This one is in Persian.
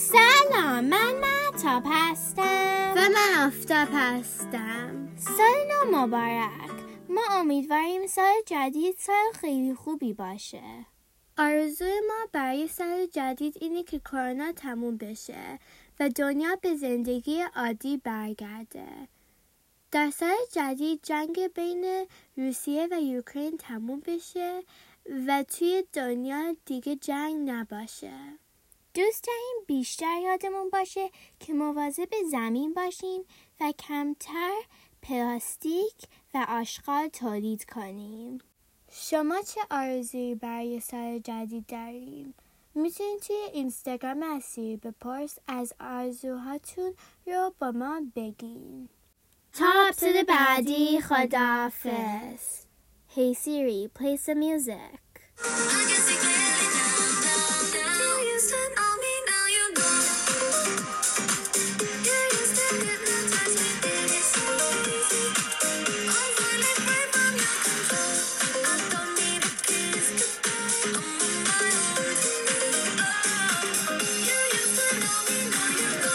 سلام من مهتاب هستم. و من آفتاب هستم. سال نو مبارک. ما امیدواریم سال جدید سال خیلی خوبی باشه. آرزوی ما برای سال جدید اینه که کرونا تموم بشه و دنیا به زندگی عادی برگرده. در سال جدید جنگ بین روسیه و یوکرین تموم بشه و توی دنیا دیگه جنگ نباشه. دوست داریم بیشتر یادمون باشه که مواظب زمین باشیم و کمتر پلاستیک و آشغال تولید کنیم شما چه آرزویی برای سال جدید داریم؟ می‌تونید توی اینستاگرام اصیری بپرس از آرزوهاتون رو با ما بگین تا اپسود بعدی خداحافظ Hey Siri, play some music.